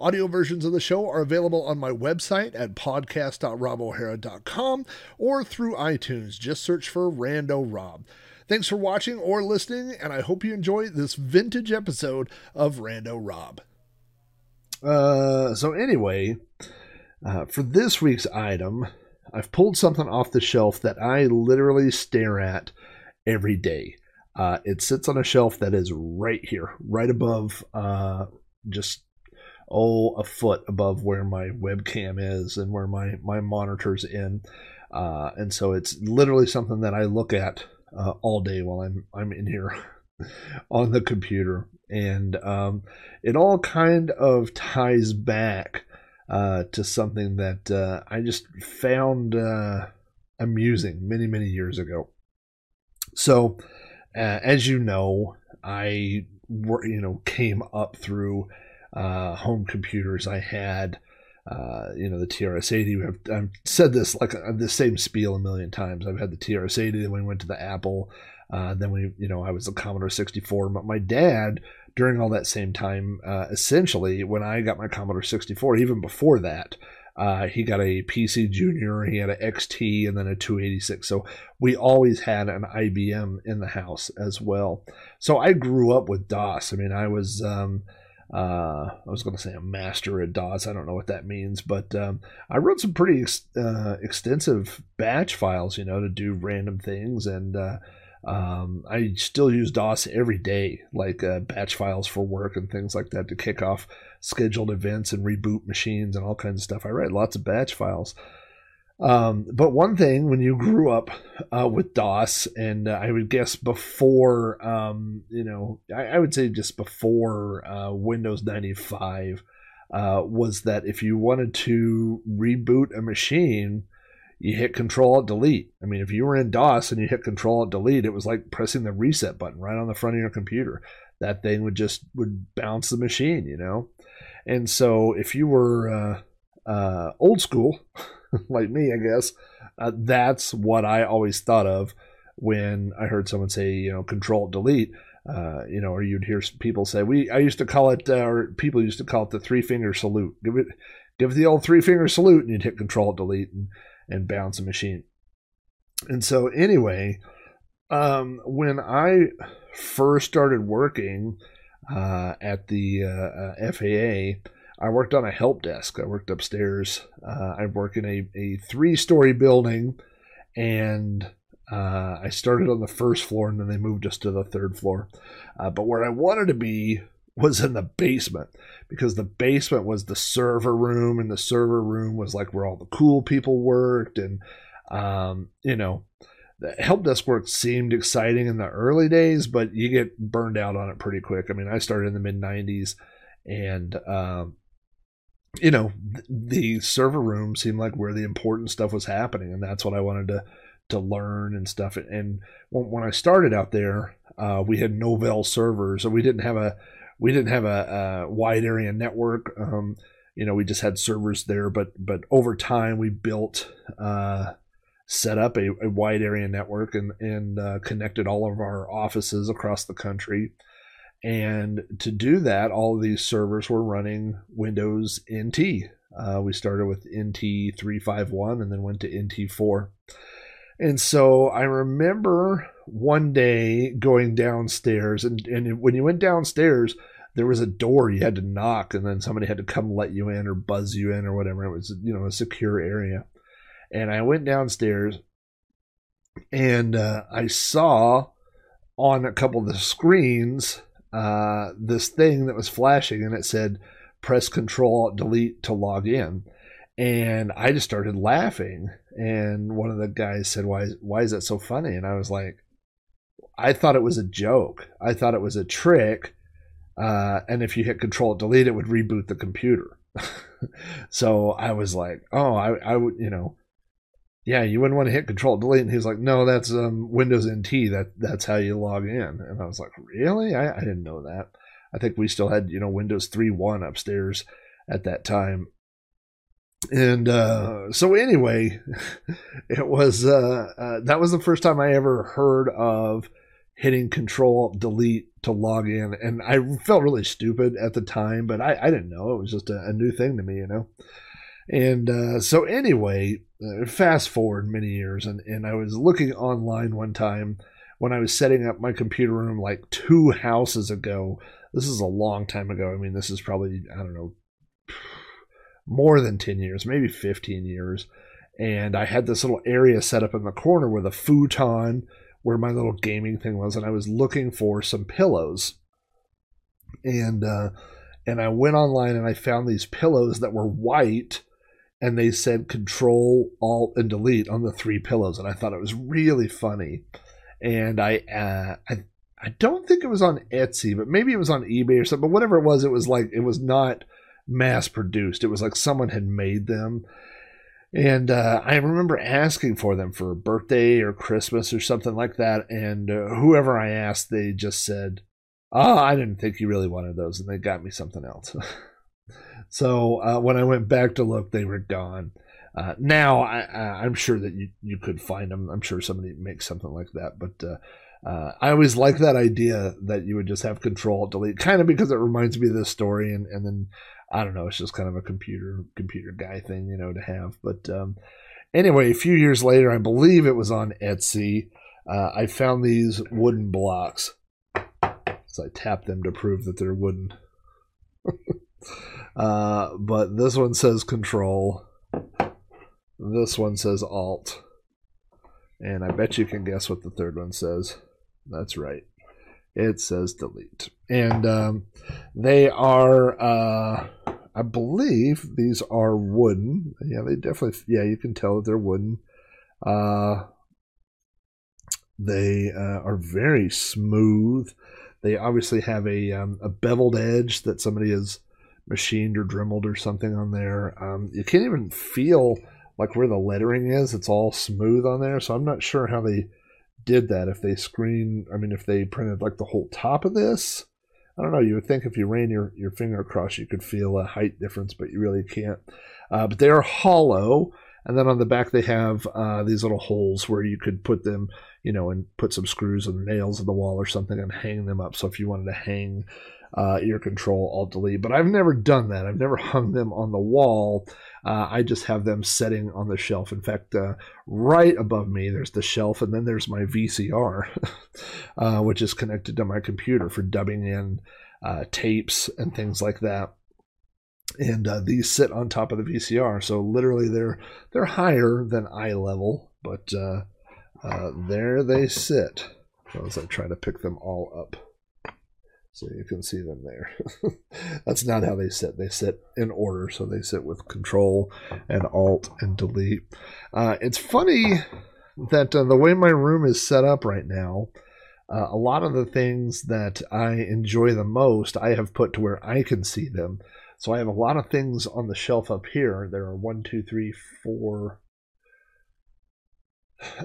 Audio versions of the show are available on my website at podcast.robohara.com or through iTunes. Just search for Rando Rob. Thanks for watching or listening, and I hope you enjoy this vintage episode of Rando Rob. Uh, so anyway, uh, for this week's item, I've pulled something off the shelf that I literally stare at every day. Uh, it sits on a shelf that is right here, right above, uh, just oh a foot above where my webcam is and where my my monitor's in. Uh, and so it's literally something that I look at uh, all day while I'm I'm in here on the computer. And um, it all kind of ties back uh, to something that uh, I just found uh, amusing many many years ago. So uh, as you know I you know came up through uh, home computers I had. Uh, you know, the TRS-80. I've, I've said this like uh, the same spiel a million times. I've had the TRS-80. Then we went to the Apple. Uh, then we, you know, I was a Commodore 64. But my dad, during all that same time, uh, essentially, when I got my Commodore 64, even before that, uh, he got a PC Junior, he had an XT, and then a 286. So we always had an IBM in the house as well. So I grew up with DOS. I mean, I was. Um, uh, I was going to say a master at DOS. I don't know what that means, but um, I wrote some pretty ex- uh, extensive batch files, you know, to do random things. And uh, um, I still use DOS every day, like uh, batch files for work and things like that to kick off scheduled events and reboot machines and all kinds of stuff. I write lots of batch files. Um, but one thing, when you grew up uh, with DOS, and uh, I would guess before, um, you know, I, I, would say just before uh, Windows 95, uh, was that if you wanted to reboot a machine, you hit Control Delete. I mean, if you were in DOS and you hit Control Delete, it was like pressing the reset button right on the front of your computer. That thing would just would bounce the machine, you know. And so if you were uh, uh, old school. like me, I guess. Uh, that's what I always thought of when I heard someone say, you know, control delete. Uh, you know, or you'd hear people say, "We." I used to call it, uh, or people used to call it the three finger salute. Give it, give the old three finger salute, and you'd hit control delete and, and bounce a machine. And so, anyway, um, when I first started working uh, at the uh, uh, FAA, I worked on a help desk. I worked upstairs. Uh, I work in a, a three story building, and uh, I started on the first floor, and then they moved us to the third floor. Uh, but where I wanted to be was in the basement because the basement was the server room, and the server room was like where all the cool people worked, and um, you know. The help desk work seemed exciting in the early days, but you get burned out on it pretty quick. I mean, I started in the mid 90s, and um, you know, the server room seemed like where the important stuff was happening, and that's what I wanted to to learn and stuff. And when, I started out there, uh, we had Novell servers, so we didn't have a we didn't have a, a wide area network. Um, you know, we just had servers there, but but over time we built. Uh, set up a, a, wide area network and, and uh, connected all of our offices across the country. And to do that, all of these servers were running Windows NT. Uh, we started with NT 351 and then went to NT 4. And so I remember one day going downstairs, and, and when you went downstairs, there was a door you had to knock, and then somebody had to come let you in or buzz you in or whatever. It was, you know, a secure area. And I went downstairs, and uh, I saw on a couple of the screens uh, this thing that was flashing and it said press control delete to log in. And i just started laughing. And one of the guys said why why is that so funny? And i was like i thought it was a joke. I thought it was a trick. Uh, and if you hit control delete it would reboot the computer. So i was like oh i, I would you know yeah, you wouldn't want to hit Control Delete. And he was like, no, that's um, Windows NT. That that's how you log in. And I was like, really? I, I didn't know that. I think we still had you know Windows 3.1 upstairs at that time. And uh, so anyway, it was uh, uh, that was the first time I ever heard of hitting Control Delete to log in, and I felt really stupid at the time, but I, I didn't know it was just a, a new thing to me, you know. And uh, so, anyway, uh, fast forward many years, and, and I was looking online one time when I was setting up my computer room like two houses ago. This is a long time ago. I mean, this is probably, I don't know, more than 10 years, maybe 15 years. And I had this little area set up in the corner with a futon where my little gaming thing was, and I was looking for some pillows. And uh, and I went online and I found these pillows that were white and they said control alt and delete on the three pillows and i thought it was really funny and i uh, i i don't think it was on etsy but maybe it was on ebay or something but whatever it was it was like it was not mass produced it was like someone had made them and uh, I remember asking for them for a birthday or Christmas or something like that. And uh, whoever I asked, they just said, "Oh, I didn't think you really wanted those," and they got me something else. So uh, when I went back to look, they were gone. Uh, now I, am sure that you, you could find them. I'm sure somebody makes something like that. But uh, uh, I always like that idea that you would just have control delete, kind of because it reminds me of this story, and and then I don't know, it's just kind of a computer computer guy thing, you know, to have. But um, anyway, a few years later, I believe it was on Etsy. Uh, I found these wooden blocks, so I tapped them to prove that they're wooden. Uh, but this one says control. This one says alt. And I bet you can guess what the third one says. That's right. It says delete. And um, they are, uh, I believe these are wooden. Yeah, they definitely, yeah, you can tell that they're wooden. Uh, they uh, are very smooth. They obviously have a, um, a beveled edge that somebody has machined or dremeled or something on there. Um, you can't even feel like where the lettering is. It's all smooth on there. So I'm not sure how they did that. If they screen, I mean, if they printed like the whole top of this, I don't know. You would think if you ran your, your finger across, you could feel a height difference, but you really can't. Uh, but they are hollow. And then on the back, they have uh, these little holes where you could put them, you know, and put some screws and nails in the wall or something and hang them up. So if you wanted to hang uh, ear control alt delete. But I've never done that. I've never hung them on the wall. Uh, I just have them setting on the shelf. In fact, uh, right above me, there's the shelf, and then there's my VCR, uh, which is connected to my computer for dubbing in uh, tapes and things like that. And uh, these sit on top of the VCR, so literally they're they're higher than eye level, but there they sit as I try to pick them all up. So you can see them there. That's not how they sit. They sit in order. So they sit with Control and Alt and Delete. Uh, it's funny that uh, the way my room is set up right now, uh, a lot of the things that I enjoy the most, I have put to where I can see them. So I have a lot of things on the shelf up here. There are one, two, three, four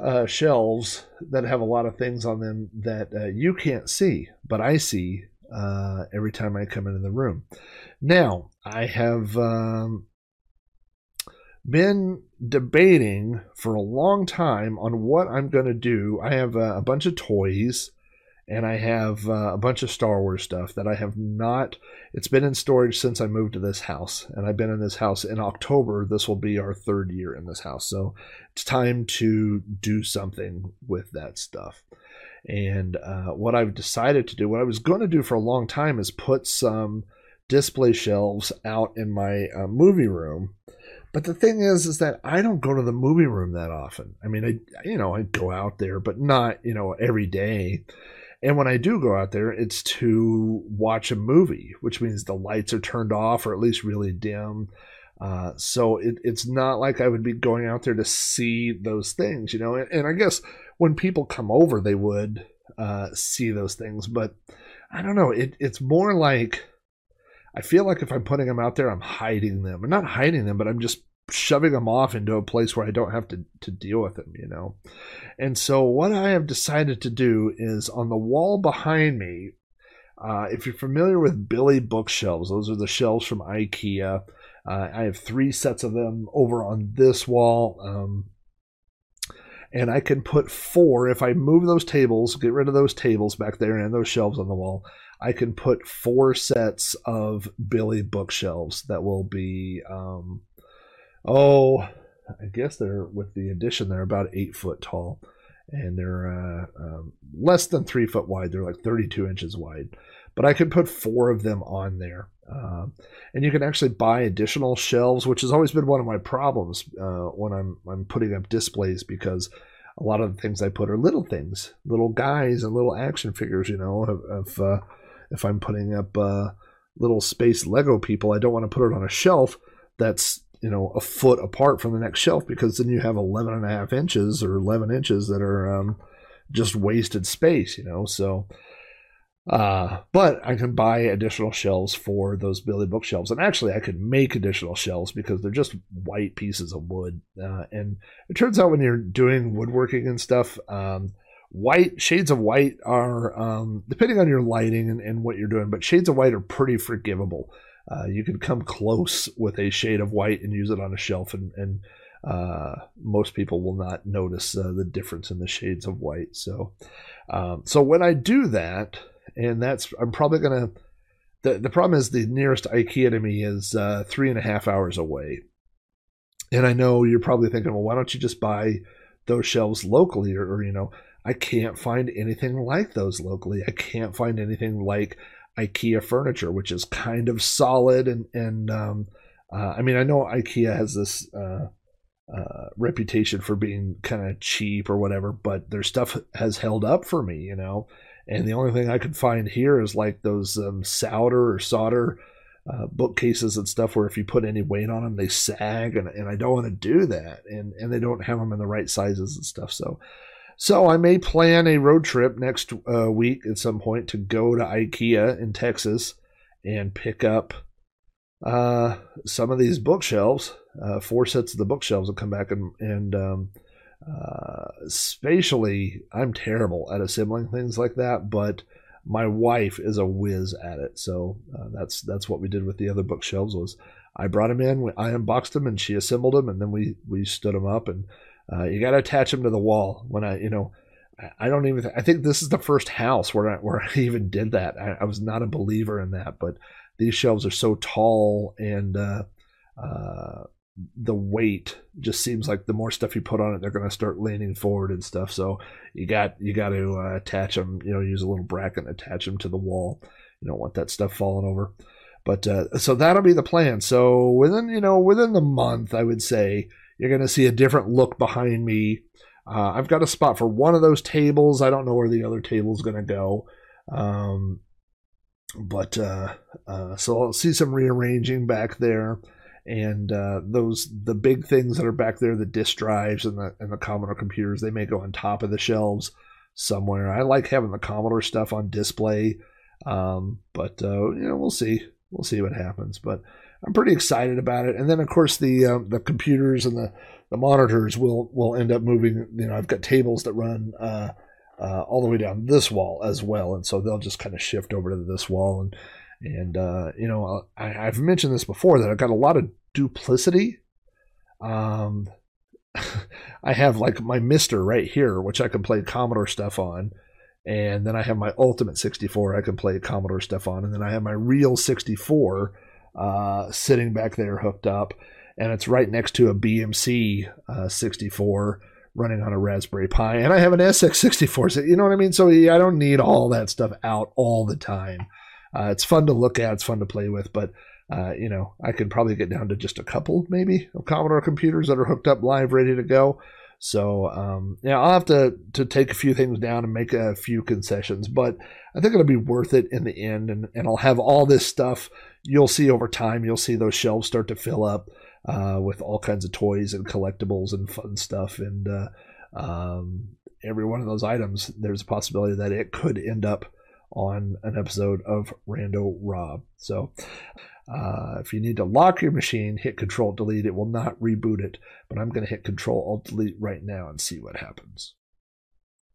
uh, shelves that have a lot of things on them that uh, you can't see, but I see uh, every time I come into the room. Now, I have um, been debating for a long time on what I'm going to do. I have uh, a bunch of toys and I have uh, a bunch of Star Wars stuff that I have not. It's been in storage since I moved to this house, and I've been in this house in October. This will be our third year in this house, so it's time to do something with that stuff. And uh, what I've decided to do, what I was going to do for a long time, is put some display shelves out in my uh, movie room. But the thing is, is that I don't go to the movie room that often. I mean, I you know I go out there, but not you know every day. And when I do go out there, it's to watch a movie, which means the lights are turned off or at least really dim. Uh, so it, it's not like I would be going out there to see those things, you know. And, and I guess when people come over, they would uh, see those things, but I don't know. It, it's more like I feel like if I'm putting them out there, I'm hiding them. I'm not hiding them, but I'm just shoving them off into a place where I don't have to, to deal with them, you know. And so what I have decided to do is on the wall behind me, uh, if you're familiar with Billy bookshelves, those are the shelves from IKEA. Uh, I have three sets of them over on this wall. Um, and I can put four, if I move those tables, get rid of those tables back there and those shelves on the wall, I can put four sets of Billy bookshelves that will be um, oh, I guess they're with the addition they're about eight foot tall, and they're uh, um, less than three foot wide. They're like 32 inches wide, but I could put four of them on there. Um, and you can actually buy additional shelves, which has always been one of my problems uh, when I'm I'm putting up displays because a lot of the things I put are little things, little guys and little action figures. You know, if uh, if I'm putting up uh, little space Lego people, I don't want to put it on a shelf that's you know a foot apart from the next shelf because then you have 11 and a half inches or 11 inches that are um, just wasted space you know so uh, but I can buy additional shelves for those Billy bookshelves, and actually I could make additional shelves because they're just white pieces of wood. Uh, and it turns out when you're doing woodworking and stuff, um, white shades of white are um, depending on your lighting and, and, what you're doing, but shades of white are pretty forgivable uh, you can come close with a shade of white and use it on a shelf, and, and uh, most people will not notice uh, the difference in the shades of white. So, um, so when I do that, and that's I'm probably gonna. The, the problem is the nearest IKEA to me is uh, three and a half hours away, and I know you're probably thinking, well, why don't you just buy those shelves locally, or, or you know, I can't find anything like those locally. I can't find anything like IKEA furniture, which is kind of solid and and um, uh, I mean I know IKEA has this uh, uh, reputation for being kind of cheap or whatever, but their stuff has held up for me, you know. And the only thing I could find here is like those um, Sauder or Sauder uh, bookcases and stuff where if you put any weight on them, they sag, and, and I don't want to do that, and and they don't have them in the right sizes and stuff. So so I may plan a road trip next uh, week at some point to go to IKEA in Texas and pick up uh, some of these bookshelves. Uh, four sets of the bookshelves will come back and and um, uh, spatially, I'm terrible at assembling things like that, but my wife is a whiz at it. So uh, that's that's what we did with the other bookshelves. Was I brought them in, I unboxed them, and she assembled them, and then we we stood them up and uh, you got to attach them to the wall. When I, you know, I don't even. Th- I think this is the first house where I, where I even did that. I, I, was not a believer in that, but these shelves are so tall and uh, uh, the weight just seems like the more stuff you put on it, they're going to start leaning forward and stuff. So you got you got to uh, attach them. You know, use a little bracket and attach them to the wall. You don't want that stuff falling over. But uh, so that'll be the plan. So within you know within the month, I would say you're going to see a different look behind me. Uh, I've got a spot for one of those tables. I don't know where the other table is going to go. Um, but uh, uh, so I'll see some rearranging back there. And uh, those the big things that are back there, the disk drives and the and the Commodore computers, they may go on top of the shelves somewhere. I like having the Commodore stuff on display, um, but uh, you know we'll see we'll see what happens. But I'm pretty excited about it. And then of course the um, the computers and the, the monitors will will end up moving. You know, I've got tables that run uh, uh, all the way down this wall as well, and so they'll just kind of shift over to this wall. And and uh, you know, I, have mentioned this before that I've got a lot of duplicity. Um, I have like my MiSTer right here, which I can play Commodore stuff on. And then I have my Ultimate 64 I can play Commodore stuff on. And then I have my real 64 uh, sitting back there hooked up, and it's right next to a BMC uh, 64 running on a Raspberry Pi, and I have an SX64. So you know what I mean? So yeah, I don't need all that stuff out all the time. Uh, it's fun to look at, it's fun to play with, but uh, you know, I could probably get down to just a couple maybe of Commodore computers that are hooked up live, ready to go. So um, yeah, I'll have to to take a few things down and make a few concessions, but I think it'll be worth it in the end, and and I'll have all this stuff. You'll see over time. You'll see those shelves start to fill up uh, with all kinds of toys and collectibles and fun stuff, and uh, um, every one of those items, there's a possibility that it could end up on an episode of Rando Rob. So uh, if you need to lock your machine, hit Control Delete. It will not reboot it, but I'm going to hit Control Alt Delete right now and see what happens.